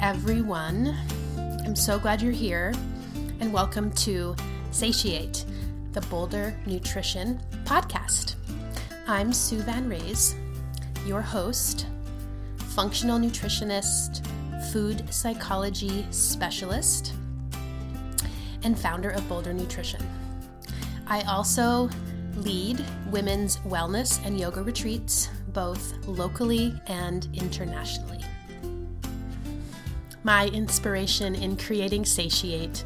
Everyone. I'm so glad you're here, and welcome to Satiate, the Boulder Nutrition Podcast. I'm Sue Van Raes, your host, functional nutritionist, food psychology specialist, and founder of Boulder Nutrition. I also lead women's wellness and yoga retreats, both locally and internationally. My inspiration in creating Satiate,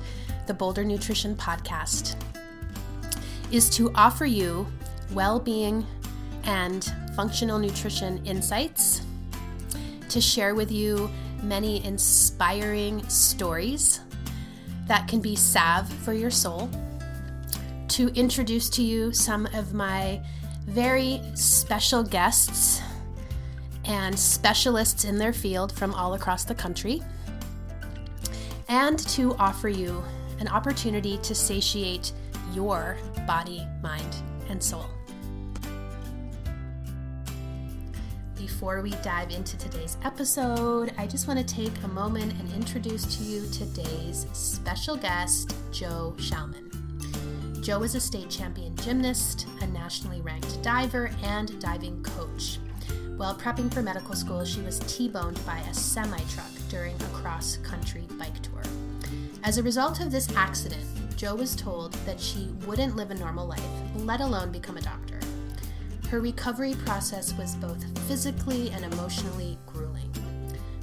the Boulder Nutrition podcast, is to offer you well being and functional nutrition insights, to share with you many inspiring stories that can be salve for your soul, to introduce to you some of my very special guests and specialists in their field from all across the country and to offer you an opportunity to satiate your body, mind, and soul. Before we dive into today's episode, I just want to take a moment and introduce to you today's special guest, Jo Schaalman. Joe is a state champion gymnast, a nationally ranked diver, and diving coach. While prepping for medical school, she was T boned by a semi truck during a cross country bike tour. As a result of this accident, Jo was told that she wouldn't live a normal life, let alone become a doctor. Her recovery process was both physically and emotionally grueling.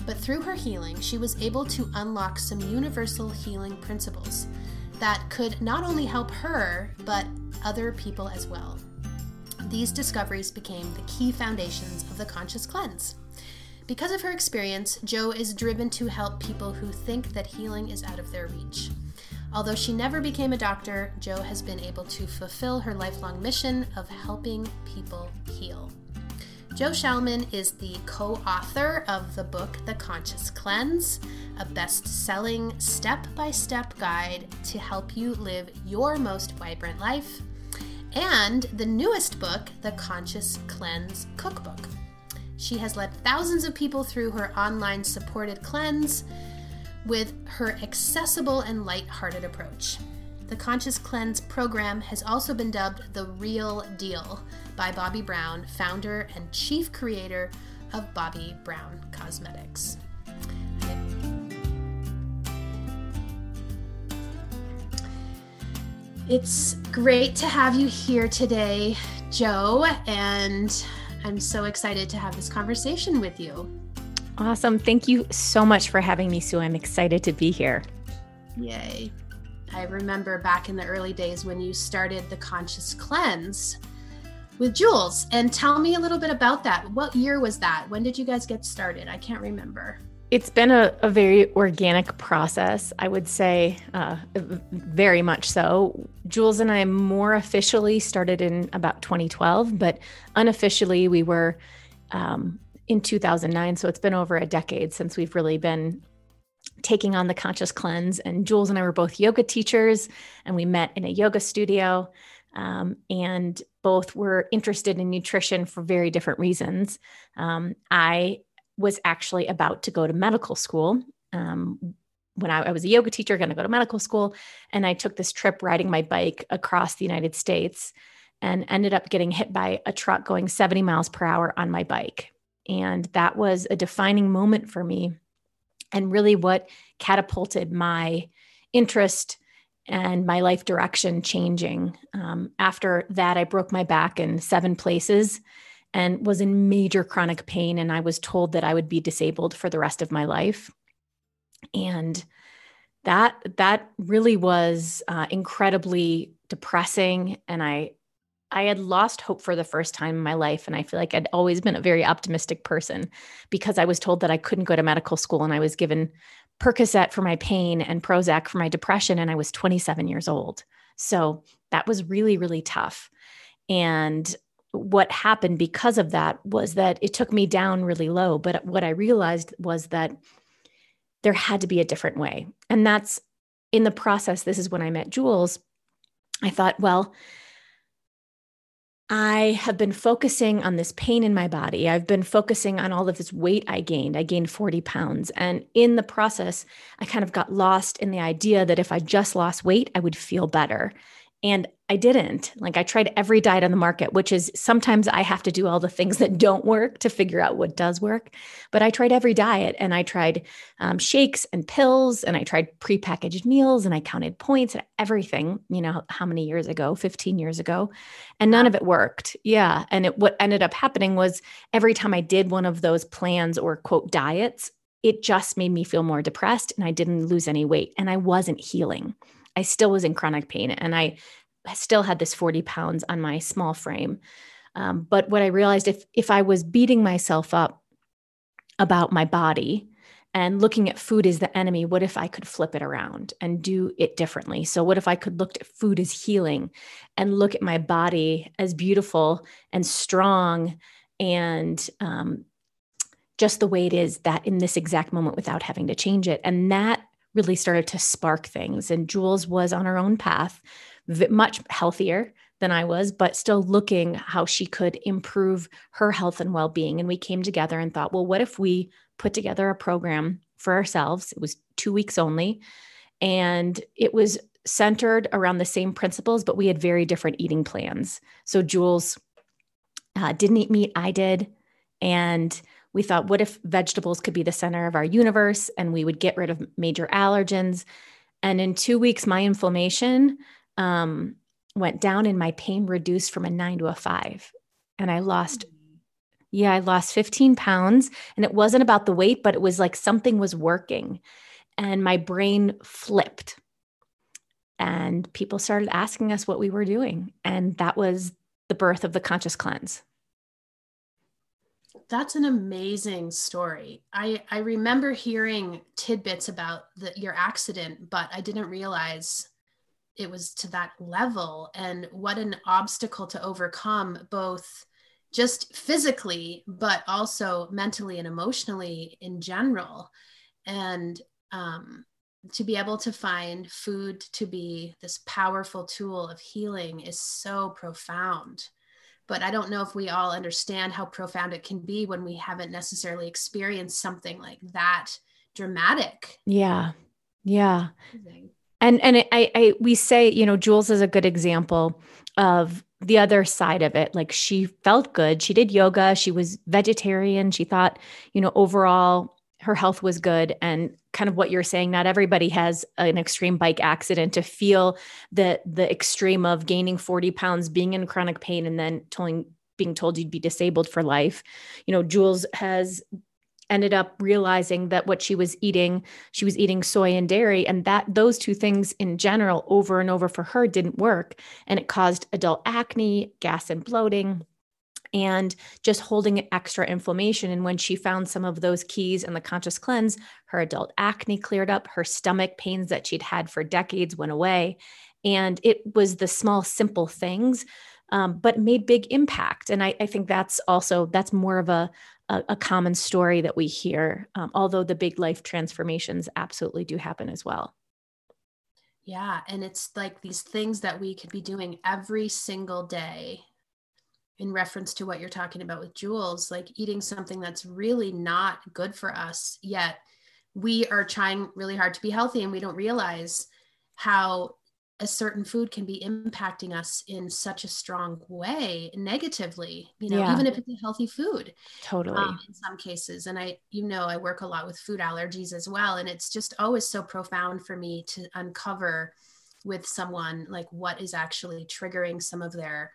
But through her healing, she was able to unlock some universal healing principles that could not only help her, but other people as well. These discoveries became the key foundations of the conscious cleanse. Because of her experience, Jo is driven to help people who think that healing is out of their reach. Although she never became a doctor, Jo has been able to fulfill her lifelong mission of helping people heal. Jo Schaalman is the co author of the book The Conscious Cleanse, a best selling step by step guide to help you live your most vibrant life and the newest book, The Conscious Cleanse Cookbook. She has led thousands of people through her online supported cleanse with her accessible and light-hearted approach. The Conscious Cleanse program has also been dubbed the Real Deal by Bobbi Brown, founder and chief creator of Bobbi Brown Cosmetics. It's great to have you here today, Jo, and I'm so excited to have this conversation with you. Awesome. Thank you so much for having me, Sue. I'm excited to be here. Yay. I remember back in the early days when you started the Conscious Cleanse with Jules. And tell me a little bit about that. What year was that? When did you guys get started? I can't remember. It's been a, a very organic process, I would say, uh, very much so. Jules and I more officially started in about 2012, but unofficially we were um, in 2009. So it's been over a decade since we've really been taking on the conscious cleanse. And Jules and I were both yoga teachers, and we met in a yoga studio. Um, and both were interested in nutrition for very different reasons. Um, I was actually about to go to medical school. Um, when I, I, was a yoga teacher, going to go to medical school, and I took this trip riding my bike across the United States and ended up getting hit by a truck going 70 miles per hour on my bike. And that was a defining moment for me and really what catapulted my interest and my life direction changing. Um, after that, I broke my back in seven places and was in major chronic pain. And I was told that I would be disabled for the rest of my life. And that that really was uh, incredibly depressing and i i had lost hope for the first time in my life and i feel like i'd always been a very optimistic person because i was told that i couldn't go to medical school and i was given percocet for my pain and prozac for my depression and i was 27 years old so that was really really tough and what happened because of that was mm-hmm. that it took me down really low. But what I realized was that there had to be a different way. And that's in the process. This is when I met Jules. I thought, well, I have been focusing on this pain in my body. I've been focusing on all of this weight I gained. I gained 40 pounds. And in the process, I kind of got lost in the idea that if I just lost weight, I would feel better. And I didn't. Like I tried every diet on the market, which is sometimes I have to do all the things that don't work to figure out what does work. But I tried every diet and I tried um, shakes and pills and I tried prepackaged meals and I counted points and everything, you know, how many years ago, 15 years ago. And none of it worked. Yeah. And it, what ended up happening was every time I did one of those plans or quote diets, it just made me feel more depressed and I didn't lose any weight and I wasn't healing. I still was in chronic pain and I still had this 40 pounds on my small frame. Um, but what I realized if if I was beating myself up about my body and looking at food as the enemy, what if I could flip it around and do it differently? So what if I could look at food as healing and look at my body as beautiful and strong and um, just the way it is that in this exact moment without having to change it. And that really started to spark things. And Jules was on her own path, much healthier than I was, but still looking how she could improve her health and well being. And we came together and thought, well, what if we put together a program for ourselves? It was two weeks only. And it was centered around the same principles, but we had very different eating plans. So Jules uh, didn't eat meat, I did. And we thought, what if vegetables could be the center of our universe and we would get rid of major allergens? And in two weeks, my inflammation um, went down and my pain reduced from a nine to a five. And I lost, yeah, I lost 15 pounds. And it wasn't about the weight, but it was like something was working. And my brain flipped. And people started asking us what we were doing. And that was the birth of the conscious cleanse that's an amazing story. I I remember hearing tidbits about the, your accident, but I didn't realize it was to that level. And what an obstacle to overcome both just physically but also mentally and emotionally in general. And um, to be able to find food to be this powerful tool of healing is so profound but I don't know if we all understand how profound it can be when we haven't necessarily experienced something like that dramatic. Yeah. Yeah. And and I I we say, you know, Jules is a good example of the other side of it. Like she felt good. She did yoga, she was vegetarian. She thought, you know, overall her health was good. And kind of what you're saying not everybody has an extreme bike accident to feel the the extreme of gaining 40 pounds being in chronic pain and then telling being told you'd be disabled for life. You know jules has ended up realizing that what she was eating she was eating soy and dairy and that those two things in general over and over for her didn't work. And it caused adult acne gas and bloating and just holding extra inflammation. And when she found some of those keys in the conscious cleanse, her adult acne cleared up, her stomach pains that she'd had for decades went away. And it was the small, simple things, um, but made big impact. And I, I, think that's also that's more of a a, a common story that we hear, um, although the big life transformations absolutely do happen as well. Yeah, and it's like these things that we could be doing every single day in reference to what you're talking about with Jules, like eating something that's really not good for us, yet we are trying really hard to be healthy and we don't realize how a certain food can be impacting us in such a strong way negatively you know yeah. even if it's a healthy food totally um, in some cases and i you know i work a lot with food allergies as well and it's just always so profound for me to uncover with someone like what is actually triggering some of their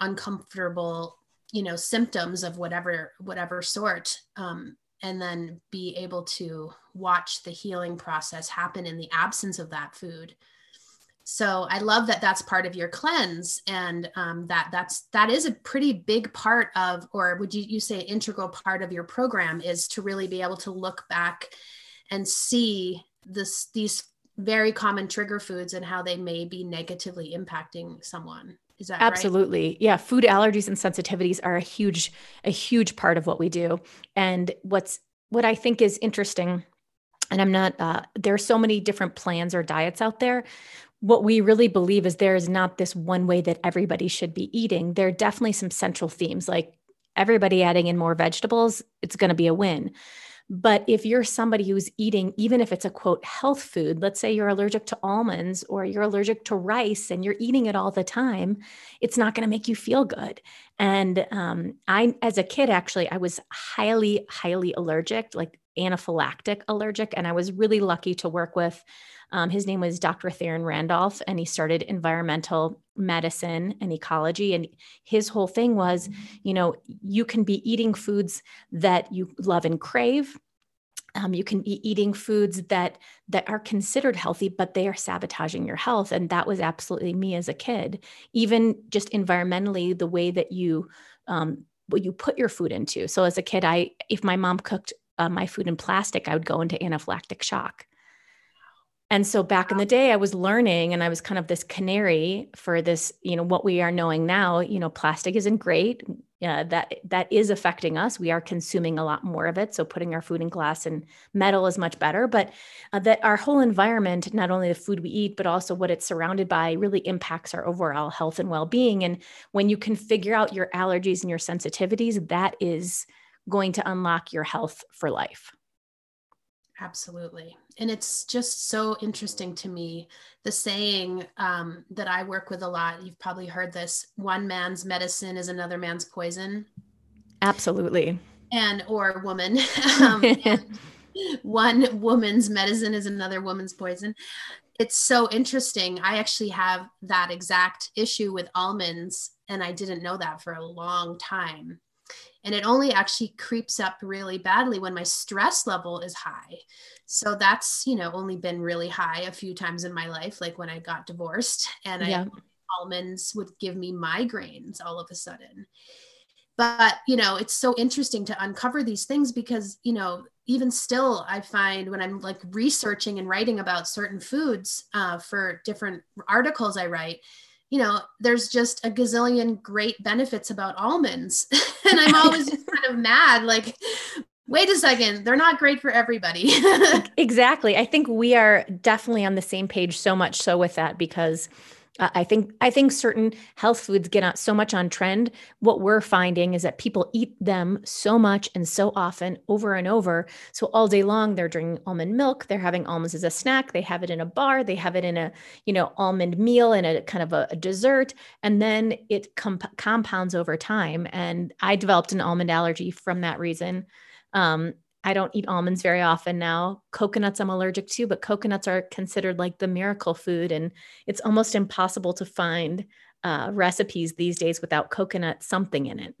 uncomfortable you know symptoms of whatever whatever sort um, and then be able to watch the healing process happen in the absence of that food. So i love that that's part of your cleanse and um, that that's that is a pretty big part of or would you, you say integral part of your program is to really be able to look back and see this these very common trigger foods and how they may be negatively impacting someone absolutely right? yeah food allergies and sensitivities are a huge a huge part of what we do and what's what i think is interesting and i'm not uh, there are so many different plans or diets out there what we really believe is there is not this one way that everybody should be eating. There are definitely some central themes like everybody adding in more vegetables, it's going to be a win. But if you're somebody who's eating, even if it's a quote health food, let's say you're allergic to almonds or you're allergic to rice and you're eating it all the time, it's not going to make you feel good. And um, I, as a kid, actually, I was highly, highly allergic, like anaphylactic allergic. And I was really lucky to work with um, his name was Dr. Theron Randolph, and he started environmental medicine and ecology. And his whole thing was, you know, you can be eating foods that you love and crave. Um, you can be eating foods that that are considered healthy, but they are sabotaging your health. And that was absolutely me as a kid. Even just environmentally, the way that you um, what you put your food into. So as a kid, I if my mom cooked uh, my food in plastic, I would go into anaphylactic shock. And so back in the day, I was learning and I was kind of this canary for this, you know, what we are knowing now, you know, plastic isn't great. Uh, that that is affecting us. We are consuming a lot more of it. So putting our food in glass and metal is much better. But uh, that our whole environment, not only the food we eat, but also what it's surrounded by, really impacts our overall health and well-being. And when you can figure out your allergies and your sensitivities, that is going to unlock your health for life. Absolutely. And it's just so interesting to me. The saying um, that I work with a lot, you've probably heard this one man's medicine is another man's poison. Absolutely. And, or woman. um, one woman's medicine is another woman's poison. It's so interesting. I actually have that exact issue with almonds, and I didn't know that for a long time and it only actually creeps up really badly when my stress level is high so that's you know only been really high a few times in my life like when i got divorced and yeah. I, almonds would give me migraines all of a sudden but you know it's so interesting to uncover these things because you know even still i find when i'm like researching and writing about certain foods uh, for different articles i write you know, there's just a gazillion great benefits about almonds. and I'm always just kind of mad, like, wait a second, they're not great for everybody. exactly. I think we are definitely on the same page so much so with that because I think I think certain health foods get on so much on trend. What we're finding is that people eat them so much and so often over and over. So all day long they're drinking almond milk, they're having almonds as a snack, they have it in a bar, they have it in a, you know, almond meal and a kind of a, a dessert and then it comp- compounds over time and I developed an almond allergy from that reason. Um, I don't eat almonds very often now. Coconuts I'm allergic to, but coconuts are considered like the miracle food. And it's almost impossible to find uh, recipes these days without coconut something in it.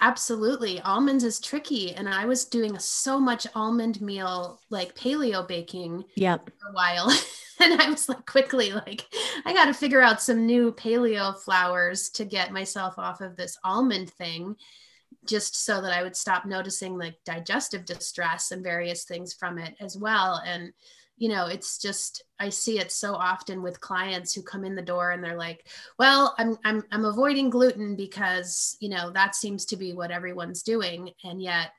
Absolutely. Almonds is tricky. And I was doing so much almond meal, like paleo baking yep. for a while. and I was like, quickly, like, I got to figure out some new paleo flours to get myself off of this almond thing just so that I would stop noticing like digestive distress and various things from it as well. And, you know, it's just, I see it so often with clients who come in the door and they're like, well, I'm, I'm, I'm avoiding gluten because, you know, that seems to be what everyone's doing. And yet,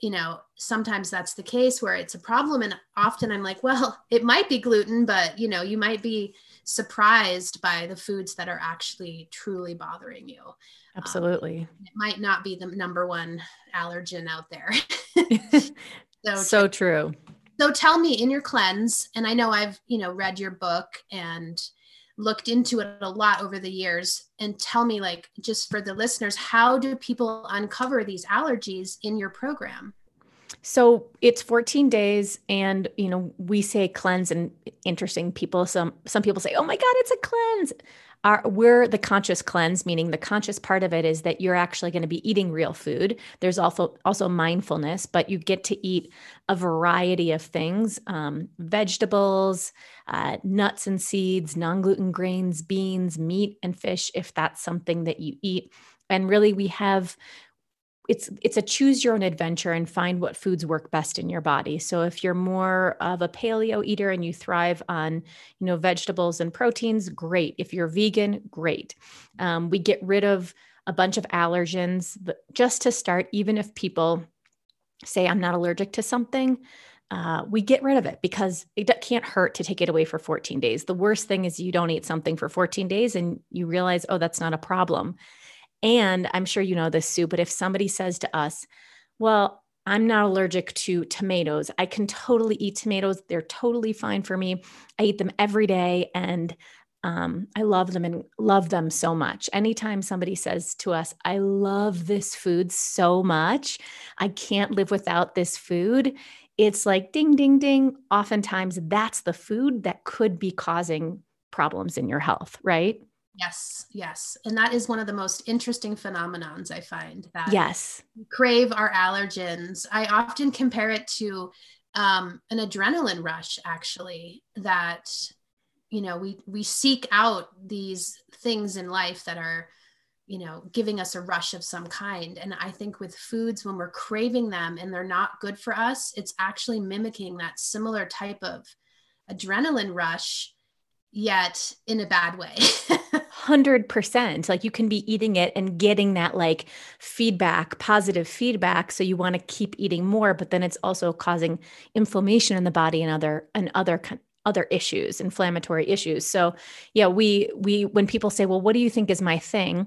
you know, sometimes that's the case where it's a problem. And often I'm like, well, it might be gluten, but, you know, you might be surprised by the foods that are actually truly bothering you. Absolutely. Um, it might not be the number one allergen out there. so, so true. So tell me in your cleanse, and I know I've, you know, read your book and looked into it a lot over the years and tell me like just for the listeners how do people uncover these allergies in your program so it's 14 days and you know we say cleanse and interesting people some some people say oh my god it's a cleanse our, we're the conscious cleanse, meaning the conscious part of it is that you're actually going to be eating real food. There's also also mindfulness, but you get to eat a variety of things: um, vegetables, uh, nuts and seeds, non-gluten grains, beans, meat, and fish, if that's something that you eat. And really, we have it's it's a choose your own adventure and find what foods work best in your body so if you're more of a paleo eater and you thrive on you know vegetables and proteins great if you're vegan great um, we get rid of a bunch of allergens just to start even if people say i'm not allergic to something uh, we get rid of it because it can't hurt to take it away for 14 days. The worst thing is you don't eat something for 14 days and you realize, oh, that's not a problem. And I'm sure you know this, Sue, but if somebody says to us, well, I'm not allergic to tomatoes. I can totally eat tomatoes. They're totally fine for me. I eat them every day and um, I love them and love them so much. Anytime somebody says to us, I love this food so much, I can't live without this food, it's like ding, ding, ding. Oftentimes, that's the food that could be causing problems in your health, right? Yes, yes. And that is one of the most interesting phenomenons I find that yes. crave our allergens. I often compare it to um, an adrenaline rush, actually, that you know we we seek out these things in life that are you know giving us a rush of some kind and i think with foods when we're craving them and they're not good for us it's actually mimicking that similar type of adrenaline rush yet in a bad way. 100% like you can be eating it and getting that like feedback positive feedback so you want to keep eating more but then it's also causing inflammation in the body and other and other other issues inflammatory issues. So yeah we we when people say well what do you think is my thing?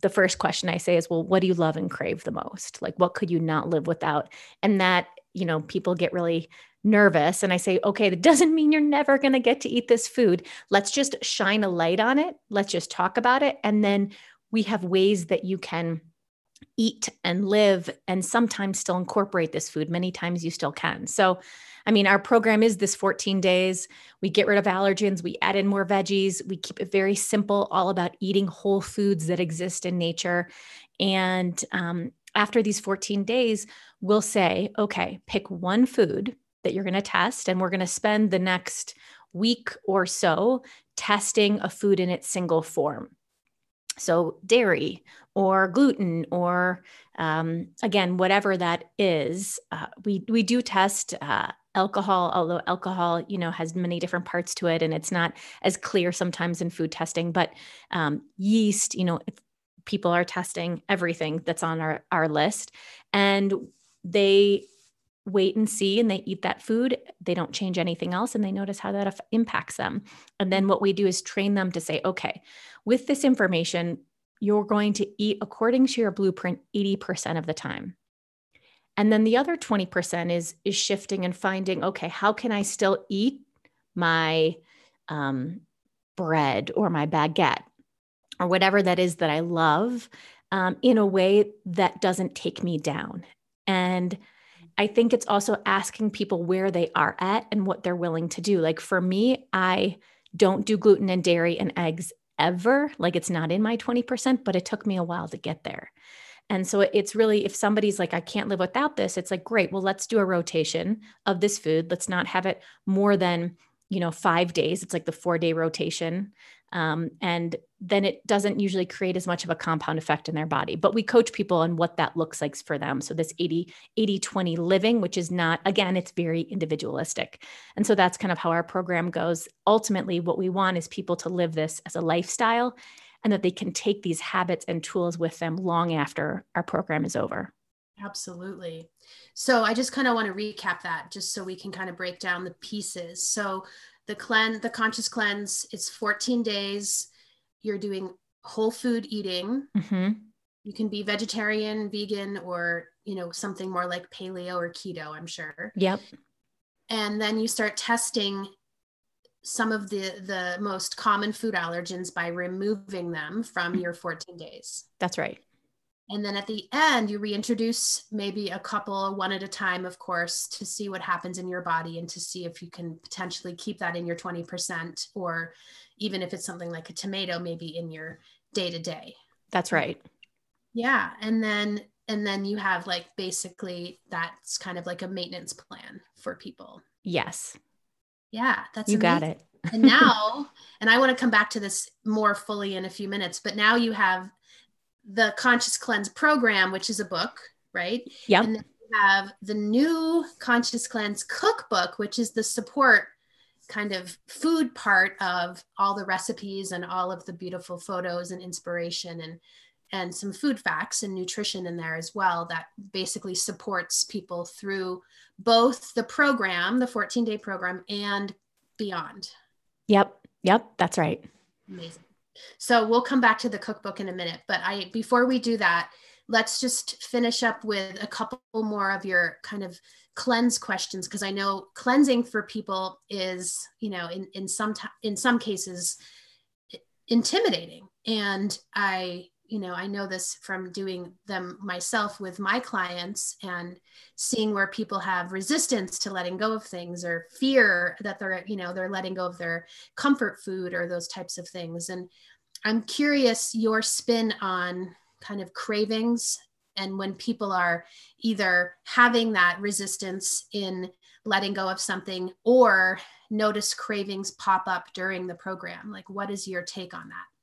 the first question i say is well what do you love and crave the most? Like what could you not live without? And that you know people get really nervous and i say okay that doesn't mean you're never going to get to eat this food. Let's just shine a light on it. Let's just talk about it. And then we have ways that you can eat and live and sometimes still incorporate this food. Many times you still can. So I mean, our program is this 14 days. We get rid of allergens, we add in more veggies, we keep it very simple, all about eating whole foods that exist in nature. And um, after these 14 days, we'll say, okay, pick one food that you're going to test, and we're going to spend the next week or so testing a food in its single form. So, dairy or gluten, or um, again, whatever that is, uh, we we do test uh, alcohol although alcohol you know has many different parts to it and it's not as clear sometimes in food testing but um, yeast you know people are testing everything that's on our, our list and they wait and see and they eat that food they don't change anything else and they notice how that impacts them and then what we do is train them to say okay with this information you're going to eat according to your blueprint 80% of the time and then the other 20% is is shifting and finding, okay, how can I still eat my um, bread or my baguette or whatever that is that I love um, in a way that doesn't take me down. And I think it's also asking people where they are at and what they're willing to do. Like for me, I don't do gluten and dairy and eggs ever. Like it's not in my 20%, but it took me a while to get there. And so it's really, if somebody's like, I can't live without this, it's like, great, well, let's do a rotation of this food. Let's not have it more than, you know, five days. It's like the four day rotation. Um, and then it doesn't usually create as much of a compound effect in their body. But we coach people on what that looks like for them. So this 80, 80, 20 living, which is not, again, it's very individualistic. And so that's kind of how our program goes. Ultimately, what we want is people to live this as a lifestyle and that they can take these habits and tools with them long after our program is over. Absolutely. So I just kind of want to recap that just so we can kind of break down the pieces. So the cleanse, the conscious cleanse, it's 14 days. You're doing whole food eating. Mm-hmm. You can be vegetarian, vegan, or you know something more like paleo or keto. I'm sure. Yep. And then you start testing some of the the most common food allergens by removing them from your 14 days. That's right. And then at the end, you reintroduce maybe a couple, one at a time, of course, to see what happens in your body and to see if you can potentially keep that in your 20%, or even if it's something like a tomato, maybe in your day to day. That's right. Yeah. And then, and then you have like basically that's kind of like a maintenance plan for people. Yes. Yeah, that's you amazing. got it. and now, and I want to come back to this more fully in a few minutes, but now you have the Conscious Cleanse program, which is a book, right? Yeah. And then you have the new Conscious Cleanse cookbook, which is the support kind of food part of all the recipes and all of the beautiful photos and inspiration and and some food facts and nutrition in there as well that basically supports people through both the program, the 14 day program, and beyond. Yep. Yep. That's right. Amazing. So we'll come back to the cookbook in a minute, but I before we do that, let's just finish up with a couple more of your kind of cleanse questions because I know cleansing for people is, you know, in in some t- in some cases intimidating. And I, you know, I know this from doing them myself with my clients and seeing where people have resistance to letting go of things or fear that they're, you know, they're letting go of their comfort food or those types of things. And I'm curious your spin on kind of cravings and when people are either having that resistance in letting go of something or notice cravings pop up during the program like what is your take on that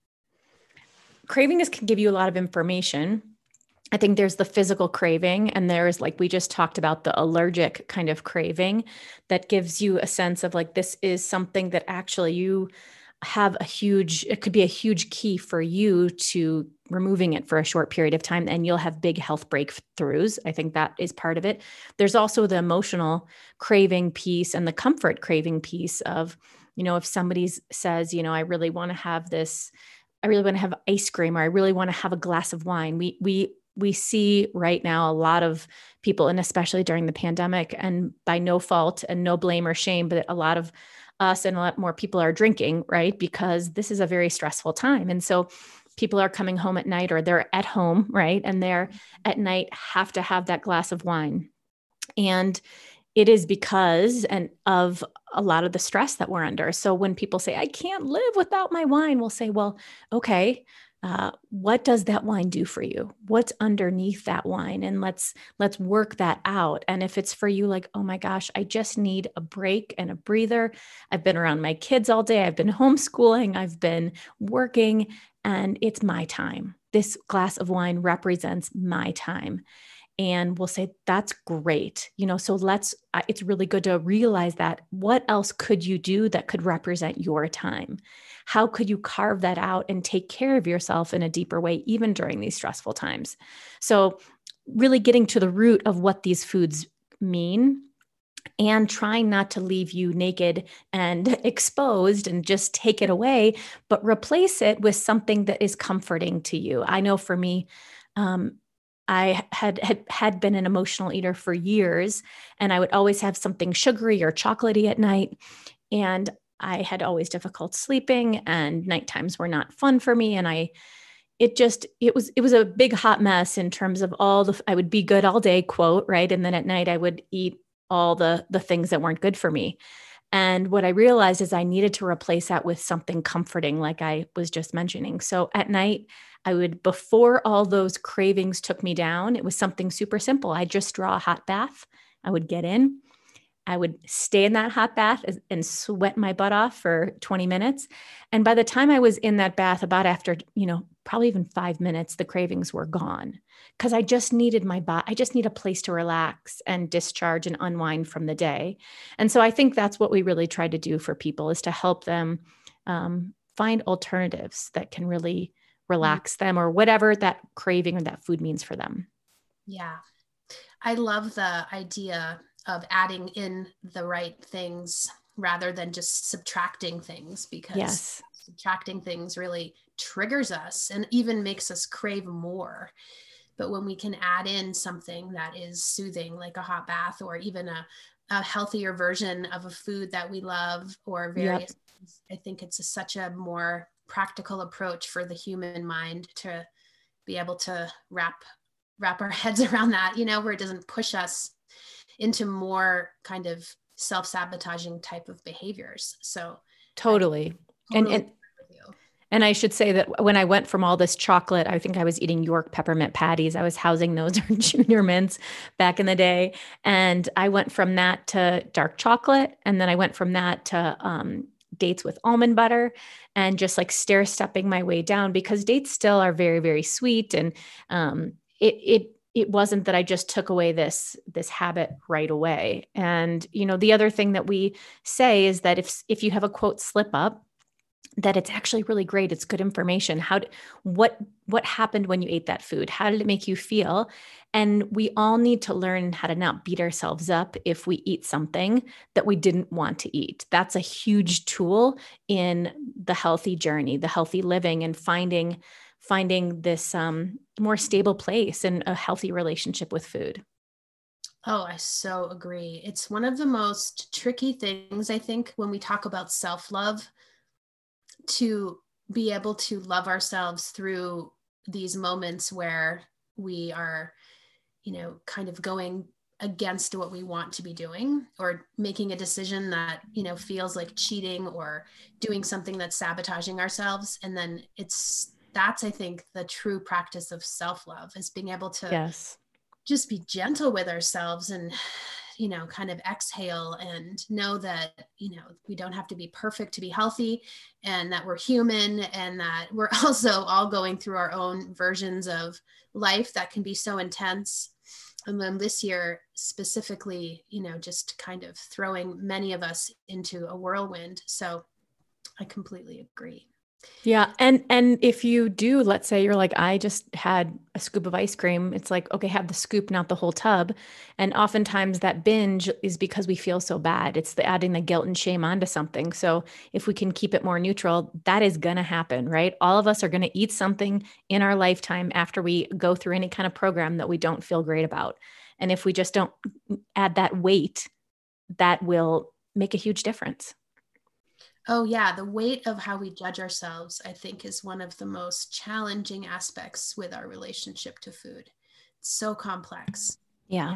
cravings can give you a lot of information. I think there's the physical craving, and there's like we just talked about the allergic kind of craving that gives you a sense of like this is something that actually you have a huge it could be a huge key for you to removing it for a short period of time and you'll have big health breakthroughs. I think that is part of it. There's also the emotional craving piece and the comfort craving piece of you know if somebody says you know i really want to have this i really want to have ice cream or i really want to have a glass of wine we we we see right now a lot of people and especially during the pandemic and by no fault and no blame or shame but a lot of us and a lot more people are drinking, right? Because this is a very stressful time. And so people are coming home at night or they're at home, right? And they're mm-hmm. at night have to have that glass of wine. And it is because and of a lot of the stress that we're under. So when people say, I can't live without my wine, we'll say, well, okay, uh, what does that wine do for you? What's underneath that wine? And let's let's work that out. And if it's for you like oh my gosh i just need a break and a breather. I've been around my kids all day. I've been homeschooling. I've been working and it's my time. This glass of wine represents my time and we'll say that's great. You know so let's it's really good to realize that what else could you do that could represent your time? How could you carve that out and take care of yourself in a deeper way even during these stressful times? So really getting to the root of what these foods mean and trying not to leave you naked and exposed and just take it away, but replace it with something that is comforting to you. I know for me, um, I had, had had been an emotional eater for years, and I would always have something sugary or chocolatey at night. And I had always difficult sleeping, and night times were not fun for me. And I, it just it was it was a big hot mess in terms of all the I would be good all day quote right, and then at night I would eat all the the things that weren't good for me. And what I realized is I needed to replace that with something comforting, like I was just mentioning. So at night, I would, before all those cravings took me down, it was something super simple. I'd just draw a hot bath. I would get in, I would stay in that hot bath and sweat my butt off for 20 minutes. And by the time I was in that bath, about after, you know, probably even five minutes, the cravings were gone because I just needed my body. I just need a place to relax and discharge and unwind from the day. And so I think that's what we really try to do for people is to help them um, find alternatives that can really Mm-hmm. relax them or whatever that craving or that food means for them. Yeah. I love the idea of adding in the right things rather than just subtracting things because yes. subtracting things really triggers us and even makes us crave more. But when we can add in something that is soothing, like a hot bath or even a, a healthier version of a food that we love or various, yep. I think it's a, such a more practical approach for the human mind to be able to wrap wrap our heads around that you know where it doesn't push us into more kind of self-sabotaging type of behaviors so totally, totally and and and I should say that when I went from all this chocolate, I think I was eating York peppermint patties. I was housing those or junior mints back in the day. And I went from that to dark chocolate. And then I went from that to um, dates with almond butter and just like stair stepping my way down because dates still are very very sweet and um, it it it wasn't that I just took away this this habit right away. And you know, the other thing that we say is that if if you have a quote slip up, that it's actually really great. It's good information. How what what happened when you ate that food? How did it make you feel? And we all need to learn how to not beat ourselves up if we eat something that we didn't want to eat. That's a huge tool in the healthy journey the healthy living and finding finding this um, more stable place and a healthy relationship with food Oh, I so agree. It's one of the most tricky things, I think, when we talk about self love to be able to love ourselves through these moments where we are, you know, kind of going against what we want to be doing or making a decision that, you know, feels like cheating or doing something that's sabotaging ourselves. And then it's, that's, I think, the true practice of self love is being able to yes. just be gentle with ourselves and you know kind of exhale and know that you know we don't have to be perfect to be healthy and that we're human and that we're also all going through our own versions of life that can be so intense. And then this year specifically you know just kind of throwing many of us into a whirlwind. So i completely agree yeah, and and if you do, let's say you're like I just had a scoop of ice cream, it's like okay, have the scoop, not the whole tub. And oftentimes that binge is because we feel so bad. It's the adding the guilt and shame onto something. So if we can keep it more neutral, that is to happen, right? All of us are to eat something in our lifetime after we go through any kind of program that we don't feel great about. And if we just don't add that weight, that will make a huge difference. Oh, yeah. The weight of how we judge ourselves, I think, is one of the most challenging aspects with our relationship to food. It's so complex. Yeah.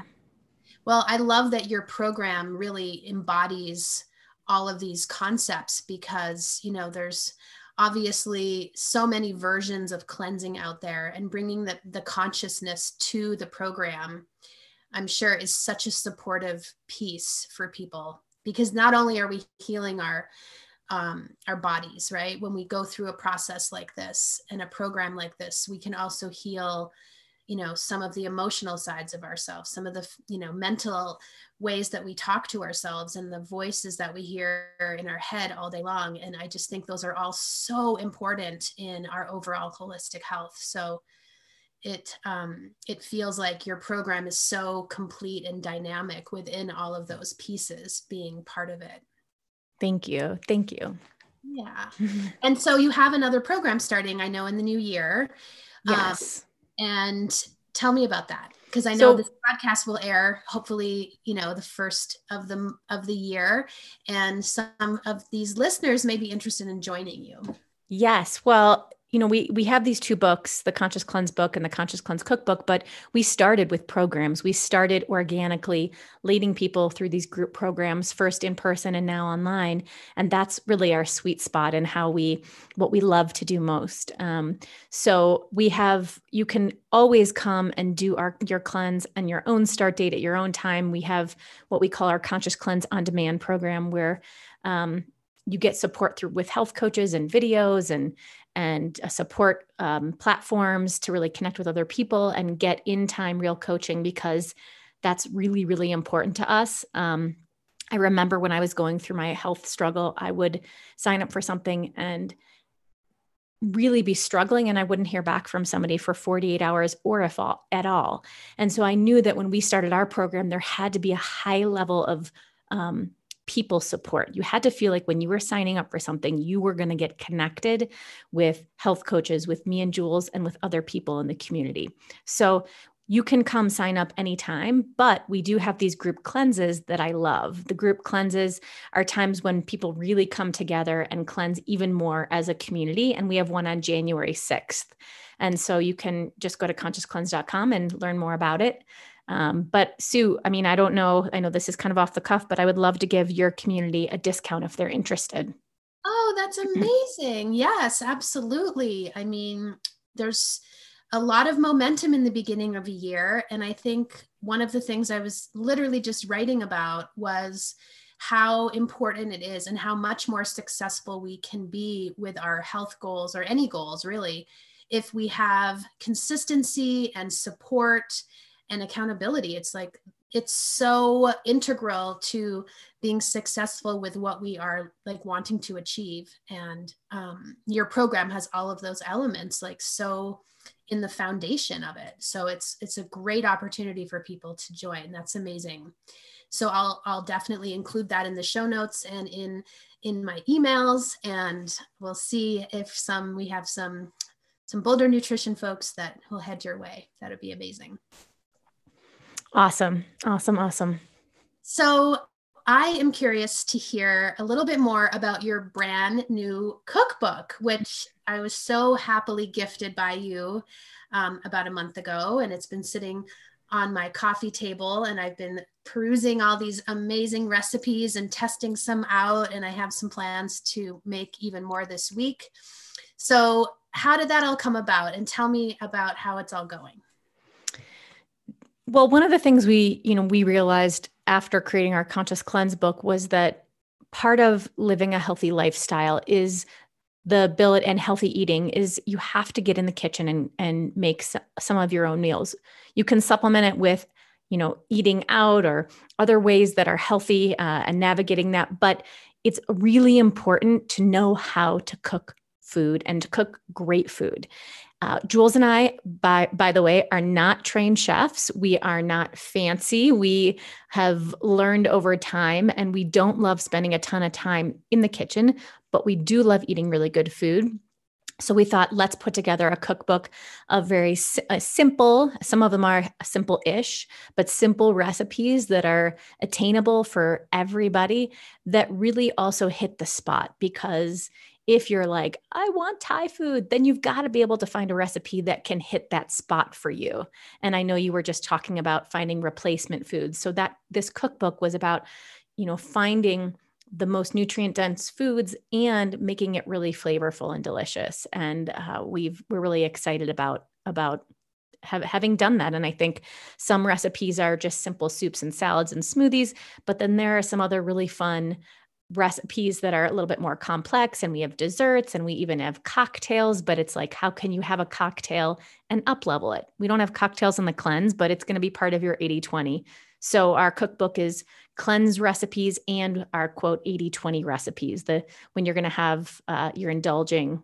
Well, I love that your program really embodies all of these concepts because, you know, there's obviously so many versions of cleansing out there and bringing the, the consciousness to the program i'm sure is such a supportive piece for people because not only are we healing our um, our bodies, right? When we go through a process like this and a program like this, we can also heal, you know, some of the emotional sides of ourselves, some of the, you know, mental ways that we talk to ourselves and the voices that we hear in our head all day long. And I just think those are all so important in our overall holistic health. So it um, it feels like your program is so complete and dynamic within all of those pieces being part of it. Thank you. Thank you. Yeah. and so you have another program starting, I know, in the new year. Um, yes. Um, and tell me about that because I know so, this podcast will air hopefully, you know, the first of the of the year and some of these listeners may be interested in joining you. Yes. Well, you know we we have these two books the conscious cleanse book and the conscious cleanse cookbook but we started with programs. We started organically leading people through these group programs first in person and now online. And that's really our sweet spot and how we what we love to do most. Um, so we have you can always come and do our your cleanse and your own start date at your own time. We have what we call our conscious cleanse on demand program where um, you get support through with health coaches and videos and and uh, support um, platforms to really connect with other people and get in time real coaching because that's really really important to us um, i remember when i was going through my health struggle i would sign up for something and really be struggling and I wouldn't hear back from somebody for 48 hours or if all, at all. And so I knew that when we started our program, there had to be a high level of um, people support. You had to feel like when you were signing up for something, you were going to get connected with health coaches, with me and Jules, and with other people in the community. So you can come sign up anytime, but we do have these group cleanses that I love. The group cleanses are times when people really come together and cleanse even more as a community. And we have one on January 6th. And so you can just go to consciouscleanse.com and learn more about it. Um, but Sue, I mean, I don't know. I know this is kind of off the cuff, but I would love to give your community a discount if they're interested. Oh, that's amazing. yes, absolutely. I mean, there's a lot of momentum in the beginning of a year. And I think one of the things I was literally just writing about was how important it is and how much more successful we can be with our health goals or any goals, really, if we have consistency and support and accountability. It's like it's so integral to being successful with what we are like wanting to achieve. And um, your program has all of those elements like so in the foundation of it. So it's it's a great opportunity for people to join. That's amazing. So i'll i'll definitely include that in the show notes and in in my emails. And we'll see if some we have some some boulder nutrition folks that will head your way. That would be amazing awesome awesome awesome so I am curious to hear a little bit more about your brand new cookbook, which I was so happily gifted by you um, about a month ago. And it's been sitting on my coffee table, and I've been perusing all these amazing recipes and testing some out. And I have some plans to make even more this week. So, how did that all come about? And tell me about how it's all going. Well, one of the things we, you know, we realized after creating our conscious cleanse book was that part of living a healthy lifestyle is the billet and healthy eating is you have to get in the kitchen and and make some of your own meals. You can supplement it with, you know, eating out or other ways that are healthy uh, and navigating that, but it's really important to know how to cook food and to cook great food. Uh, Jules and I, by by the way, are not trained chefs. We are not fancy. We have learned over time, and we don't love spending a ton of time in the kitchen, but we do love eating really good food. So we thought, let's put together a cookbook of very uh, simple. Some of them are simple-ish, but simple recipes that are attainable for everybody. That really also hit the spot because if you're like, I want Thai food, then you've got to be able to find a recipe that can hit that spot for you. And I know you were just talking about finding replacement foods. So that this cookbook was about, you know, finding the most nutrient dense foods and making it really flavorful and delicious. And uh, we've we're really excited about about having done that. And I think some recipes are just simple soups and salads and smoothies, but then there are some other really fun recipes that are a little bit more complex and we have desserts and we even have cocktails but it's like how can you have a cocktail and up level it? We don't have cocktails in the cleanse but it's going to be part of your 80-20 so our cookbook is cleanse recipes and our quote 80-20 recipes. The when you're going to have uh, you're indulging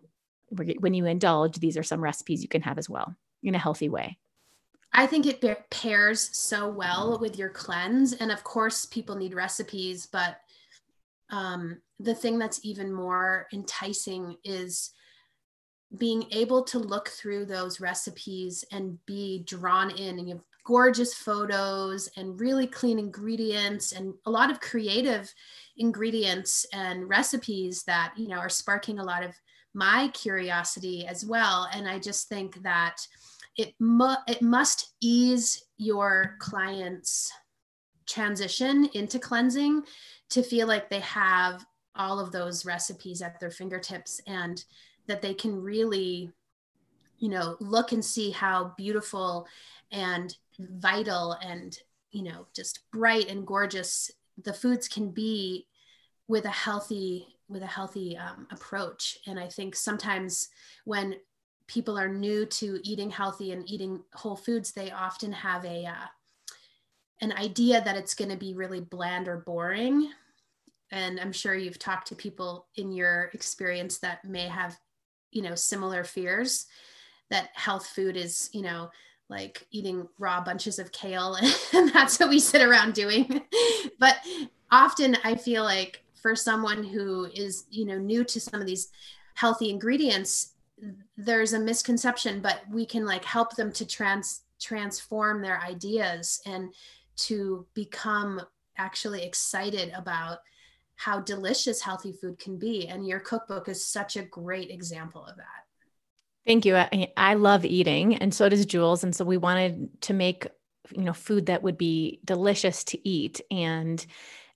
when you indulge these are some recipes you can have as well in a healthy way. I think it pairs so well with your cleanse. And of course, people need recipes, but um, the thing that's even more enticing is being able to look through those recipes and be drawn in and you have gorgeous photos and really clean ingredients and a lot of creative ingredients and recipes that you know are sparking a lot of my curiosity as well. And i just think that it mu- it must ease your clients transition into cleansing to feel like they have all of those recipes at their fingertips and that they can really you know look and see how beautiful and vital and you know just bright and gorgeous the foods can be with a healthy with a healthy um, approach. And i think sometimes when people are new to eating healthy and eating whole foods they often have a uh, an idea that it's going to be really bland or boring. And i'm sure you've talked to people in your experience that may have you know similar fears that health food is you know like eating raw bunches of kale and that's what we sit around doing. But often i feel like for someone who is you know new to some of these healthy ingredients there's a misconception but we can like help them to trans transform their ideas and to become actually excited about how delicious healthy food can be. And your cookbook is such a great example of that. Thank you. I, I love eating, and so does Jules. And so we wanted to make, you know, food that would be delicious to eat. And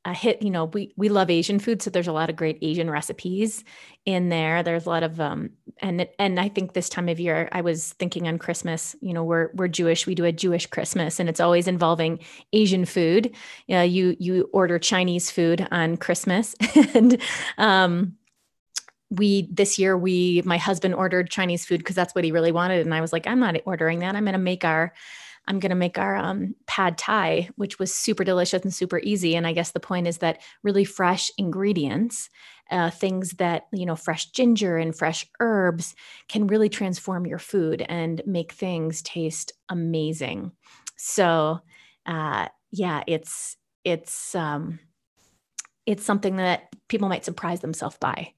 uh, hit you know we we love asian food so there's a lot of great asian recipes in there. There's a lot of um and and i think this time of year i was thinking on christmas you know we're we're jewish we do a jewish christmas and it's always involving asian food. Uh, you you order chinese food on christmas and um we this year we my husband ordered chinese food because that's what he really wanted and i was like i'm not ordering that. I'm going to make our I'm going to make our um, pad thai, which was super delicious and super easy. And I guess the point is that really fresh ingredients, uh, things that, you know, fresh ginger and fresh herbs can really transform your food and make things taste amazing. So, uh, yeah, it's, it's, um, it's something that people might surprise themselves by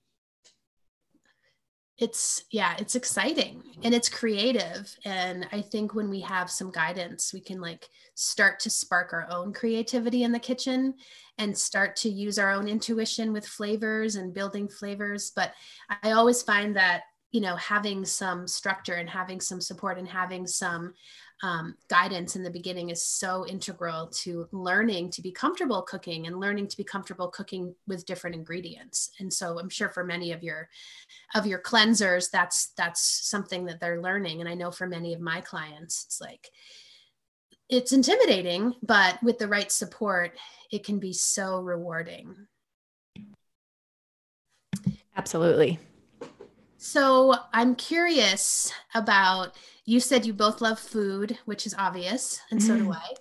it's yeah it's exciting and it's creative. And i think when we have some guidance we can like start to spark our own creativity in the kitchen and start to use our own intuition with flavors and building flavors. But i always find that you know having some structure and having some support and having some um, guidance in the beginning is so integral to learning to be comfortable cooking and learning to be comfortable cooking with different ingredients. And so i'm sure for many of your of your cleansers that's that's something that they're learning. And i know for many of my clients it's like it's intimidating but with the right support it can be so rewarding. Absolutely so I'm curious about you said you both love food, which is obvious, and so do mm. I.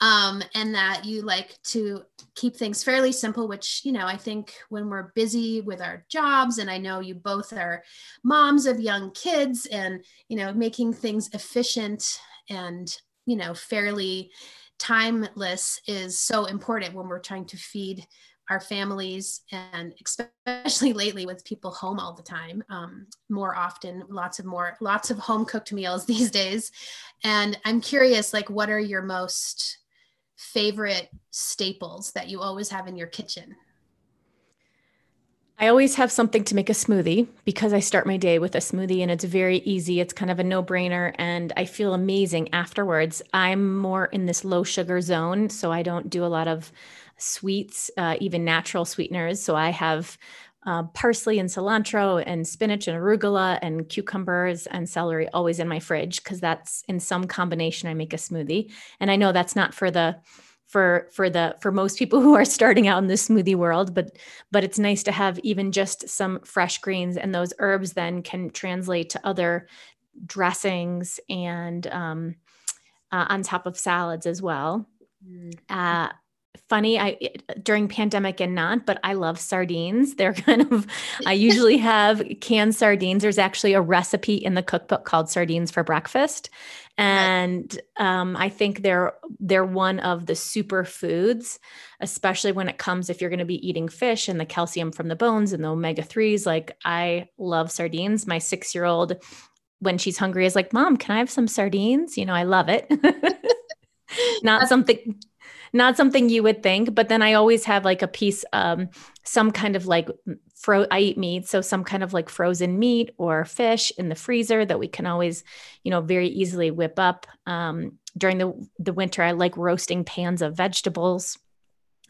Um, and that you like to keep things fairly simple, which, you know, I think when we're busy with our jobs, and I know you both are moms of young kids and, you know, making things efficient and, you know, fairly timeless is so important when we're trying to feed our families and especially lately with people home all the time um, more often lots of more lots of home cooked meals these days and i'm curious like what are your most favorite staples that you always have in your kitchen I always have something to make a smoothie because I start my day with a smoothie and it's very easy. It's kind of a no brainer and I feel amazing afterwards. I'm more in this low sugar zone, so I don't do a lot of sweets, uh, even natural sweeteners. So I have uh, parsley and cilantro and spinach and arugula and cucumbers and celery always in my fridge because that's in some combination I make a smoothie. And I know that's not for the for for the for most people who are starting out in the smoothie world but but it's nice to have even just some fresh greens and those herbs then can translate to other dressings and um, uh, on top of salads as well mm. uh, funny i during pandemic and not but i love sardines. They're kind of i usually have canned sardines. There's actually a recipe in the cookbook called sardines for breakfast. And um, i think they're they're one of the super foods especially when it comes if you're going to be eating fish and the calcium from the bones and the omega-3s like i love sardines. My six year old when she's hungry is like mom can i have some sardines? You know i love it. Not something not something you would think but then i always have like a piece um some kind of like fro i eat meat so some kind of like frozen meat or fish in the freezer that we can always you know very easily whip up. Um during the the winter i like roasting pans of vegetables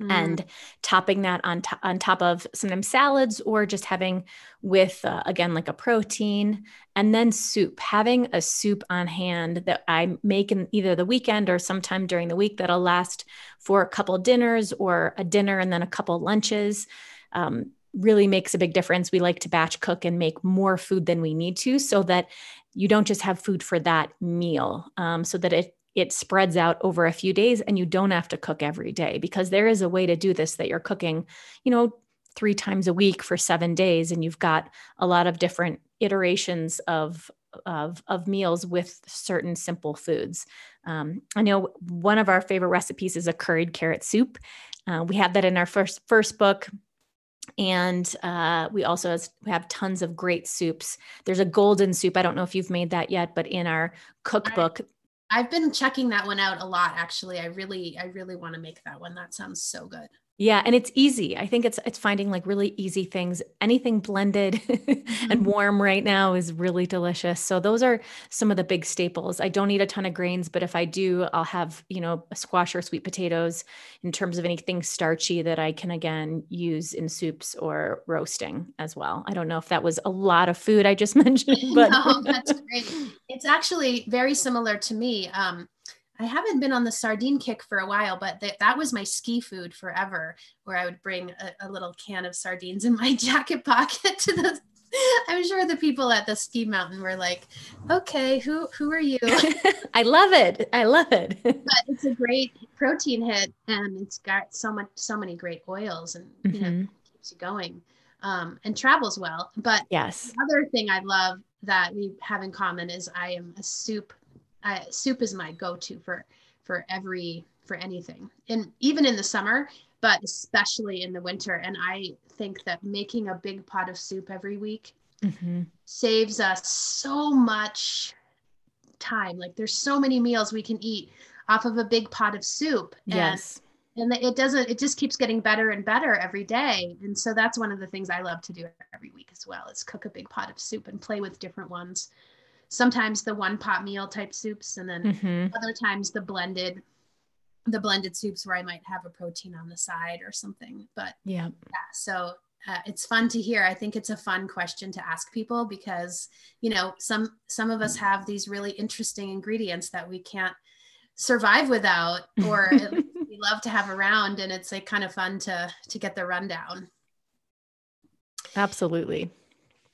Mm. and topping that on, to- on top of sometimes salads or just having with uh, again like a protein and then soup having a soup on hand that i make in either the weekend or sometime during the week that'll last for a couple dinners or a dinner and then a couple lunches um, really makes a big difference we like to batch cook and make more food than we need to so that you don't just have food for that meal um, so that it it spreads out over a few days and you don't have to cook every day because there is a way to do this that you're cooking, you know, three times a week for seven days and you've got a lot of different iterations of of, of meals with certain simple foods. Um, I know one of our favorite recipes is a curried carrot soup. Uh, we have that in our first first book, and uh, we also has, we have tons of great soups. There's a golden soup. I don't know if you've made that yet, but in our cookbook, I've been checking that one out a lot actually. I really I really want to make that one. That sounds so good. Yeah, and it's easy. I think it's it's finding like really easy things. Anything blended mm-hmm. and warm right now is really delicious. So those are some of the big staples. I don't eat a ton of grains, but if I do, I'll have, you know, squash or sweet potatoes in terms of anything starchy that I can again use in soups or roasting as well. I don't know if that was a lot of food I just mentioned, but no, that's great. It's actually very similar to me. Um, I haven't been on the sardine kick for a while, but th- that was my ski food forever, where I would bring a, a, little can of sardines in my jacket pocket to the I'm sure the people at the ski mountain were like, "Okay, who who are you?" I love it. I love it. but it's a great protein hit, and it's got so much, so many great oils, and you mm-hmm. know, keeps you going, um, and travels well. But yes, other thing I love that we have in common is I am a soup. I, soup is my go-to for for every for anything, and even in the summer, but especially in the winter. And I think that making a big pot of soup every week mm-hmm. saves us so much time. Like there's so many meals we can eat off of a big pot of soup. Yes. And, and it doesn't, it just keeps getting better and better every day. And so that's one of the things I love to do every week as well is cook a big pot of soup and play with different ones. Sometimes the one pot meal type soups, and then mm-hmm. other times the blended the blended soups where I might have a protein on the side or something. But yeah, yeah so uh, it's fun to hear. I think it's a fun question to ask people because you know some some of us have these really interesting ingredients that we can't survive without, or we love to have around, and it's like kind of fun to to get the rundown. Absolutely.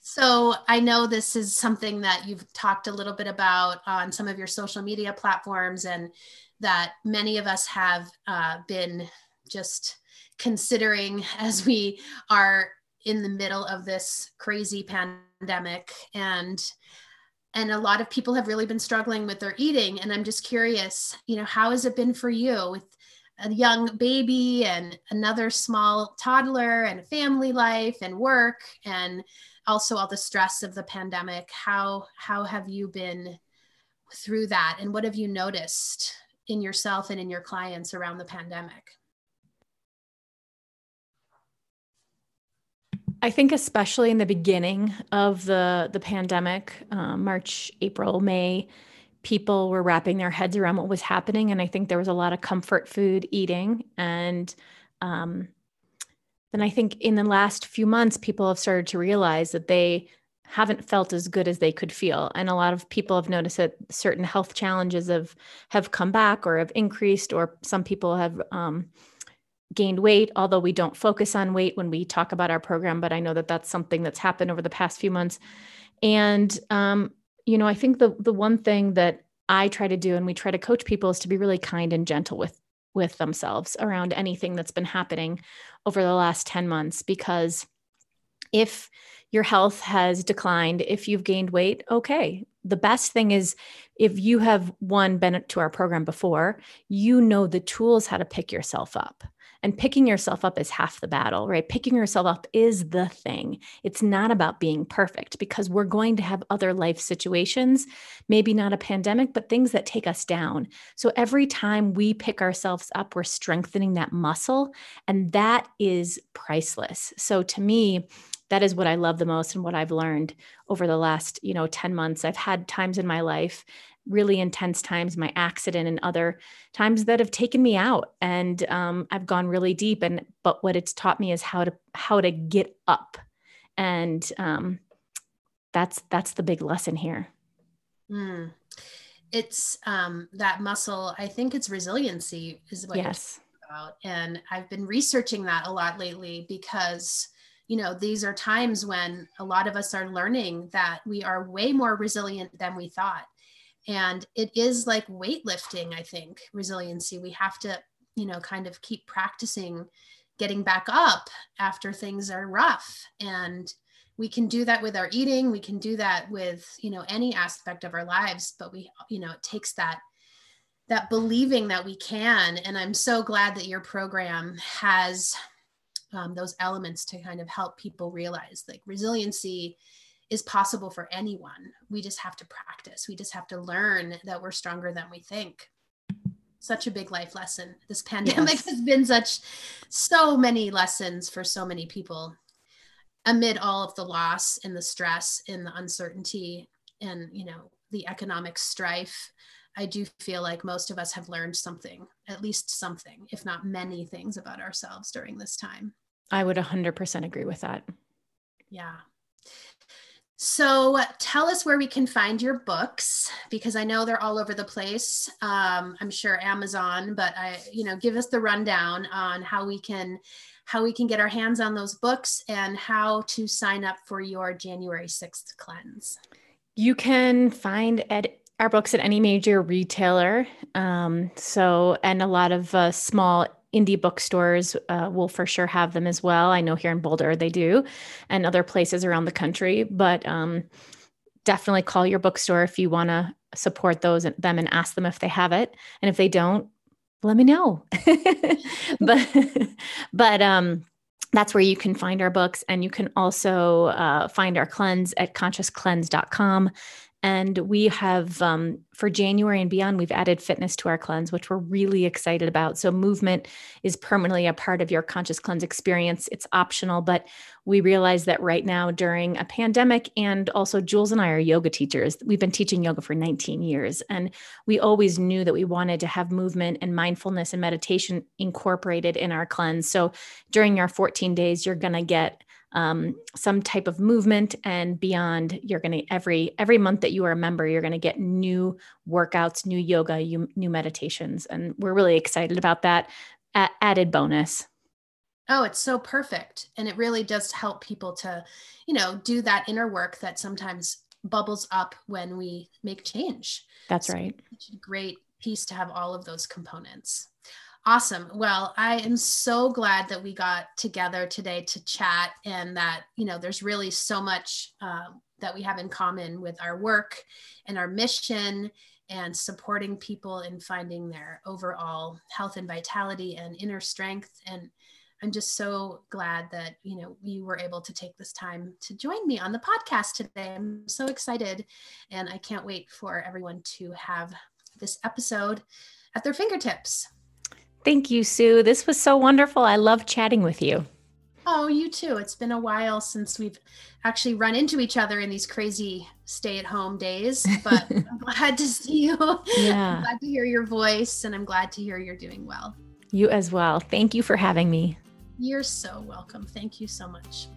So I know this is something that you've talked a little bit about on some of your social media platforms, and that many of us have uh, been just considering as we are in the middle of this crazy pandemic. And and a lot of people have really been struggling with their eating. And i'm just curious you know how has it been for you with a young baby and another small toddler and family life and work? And also all the stress of the pandemic how how have you been through that and what have you noticed in yourself and in your clients around the pandemic? I think especially in the beginning of the the pandemic, um, March, April, May, people were wrapping their heads around what was happening, and I think there was a lot of comfort food eating. And um, then I think in the last few months, people have started to realize that they haven't felt as good as they could feel. And a lot of people have noticed that certain health challenges have have come back or have increased or some people have um, gained weight although we don't focus on weight when we talk about our program but i know that that's something that's happened over the past few months. And um, you know i think the the one thing that i try to do and we try to coach people is to be really kind and gentle with with themselves around anything that's been happening over the last 10 months because if your health has declined, if you've gained weight, okay. The best thing is if you have one been to our program before, you know the tools how to pick yourself up. And picking yourself up is half the battle, right? Picking yourself up is the thing. It's not about being perfect because we're going to have other life situations, maybe not a pandemic, but things that take us down. So every time we pick ourselves up, we're strengthening that muscle, and that is priceless. So to me, that is what I love the most and what I've learned over the last, you know, 10 months. I've had times in my life, really intense times, my accident and other times that have taken me out. And um, I've gone really deep. And but what it's taught me is how to how to get up. And um, that's that's the big lesson here. Mm. It's um, that muscle, I think it's resiliency is what yes. about. And I've been researching that a lot lately because you know these are times when a lot of us are learning that we are way more resilient than we thought and it is like weightlifting i think resiliency. We have to you know kind of keep practicing getting back up after things are rough. And we can do that with our eating. We can do that with you know any aspect of our lives. But we you know it takes that that believing that we can. And i'm so glad that your program has um, those elements to kind of help people realize like resiliency is possible for anyone. We just have to practice. We just have to learn that we're stronger than we think. Such a big life lesson. This pandemic yes. has been such so many lessons for so many people amid all of the loss and the stress and the uncertainty and you know the economic strife I do feel like most of us have learned something, at least something, if not many things about ourselves during this time. I would 100% agree with that. Yeah. So tell us where we can find your books because I know they're all over the place. Um, I'm sure Amazon, but I, you know, give us the rundown on how we can how we can get our hands on those books and how to sign up for your January 6th cleanse. You can find at our books at any major retailer. Um, so, and a lot of uh, small indie bookstores uh, will for sure have them as well. I know here in Boulder they do, and other places around the country. But um, definitely call your bookstore if you want to support those them and ask them if they have it. And if they don't, let me know. but but um that's where you can find our books and you can also uh, find our cleanse at consciouscleanse.com and we have, um, for January and beyond, we've added fitness to our cleanse, which we're really excited about. So, movement is permanently a part of your conscious cleanse experience. It's optional, but we realize that right now, during a pandemic, and also Jules and I are yoga teachers. We've been teaching yoga for 19 years, and we always knew that we wanted to have movement and mindfulness and meditation incorporated in our cleanse. So, during our 14 days, you're going to get um, some type of movement and beyond you're going to every every month that you are a member you're going to get new workouts new yoga you, new meditations and we're really excited about that. A- added bonus. Oh it's so perfect and it really does help people to you know do that inner work that sometimes bubbles up when we make change. That's so right. great piece to have all of those components Awesome. Well, I am so glad that we got together today to chat and that, you know, there's really so much uh, that we have in common with our work and our mission and supporting people in finding their overall health and vitality and inner strength. And I'm just so glad that, you know, you were able to take this time to join me on the podcast today. I'm so excited and I can't wait for everyone to have this episode at their fingertips. Thank you, Sue. This was so wonderful. I love chatting with you. Oh, you too. It's been a while since we've actually run into each other in these crazy stay at home days, but I'm glad to see you. Yeah. I'm glad to hear your voice and I'm glad to hear you're doing well. You as well. Thank you for having me. You're so welcome. Thank you so much.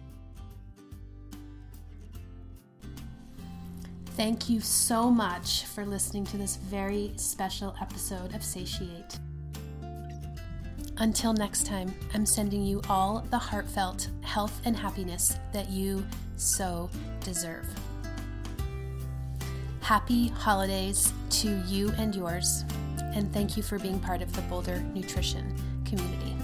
Thank you so much for listening to this very special episode of Satiate. Until next time, I'm sending you all the heartfelt health and happiness that you so deserve. Happy holidays to you and yours, and thank you for being part of the Boulder Nutrition community.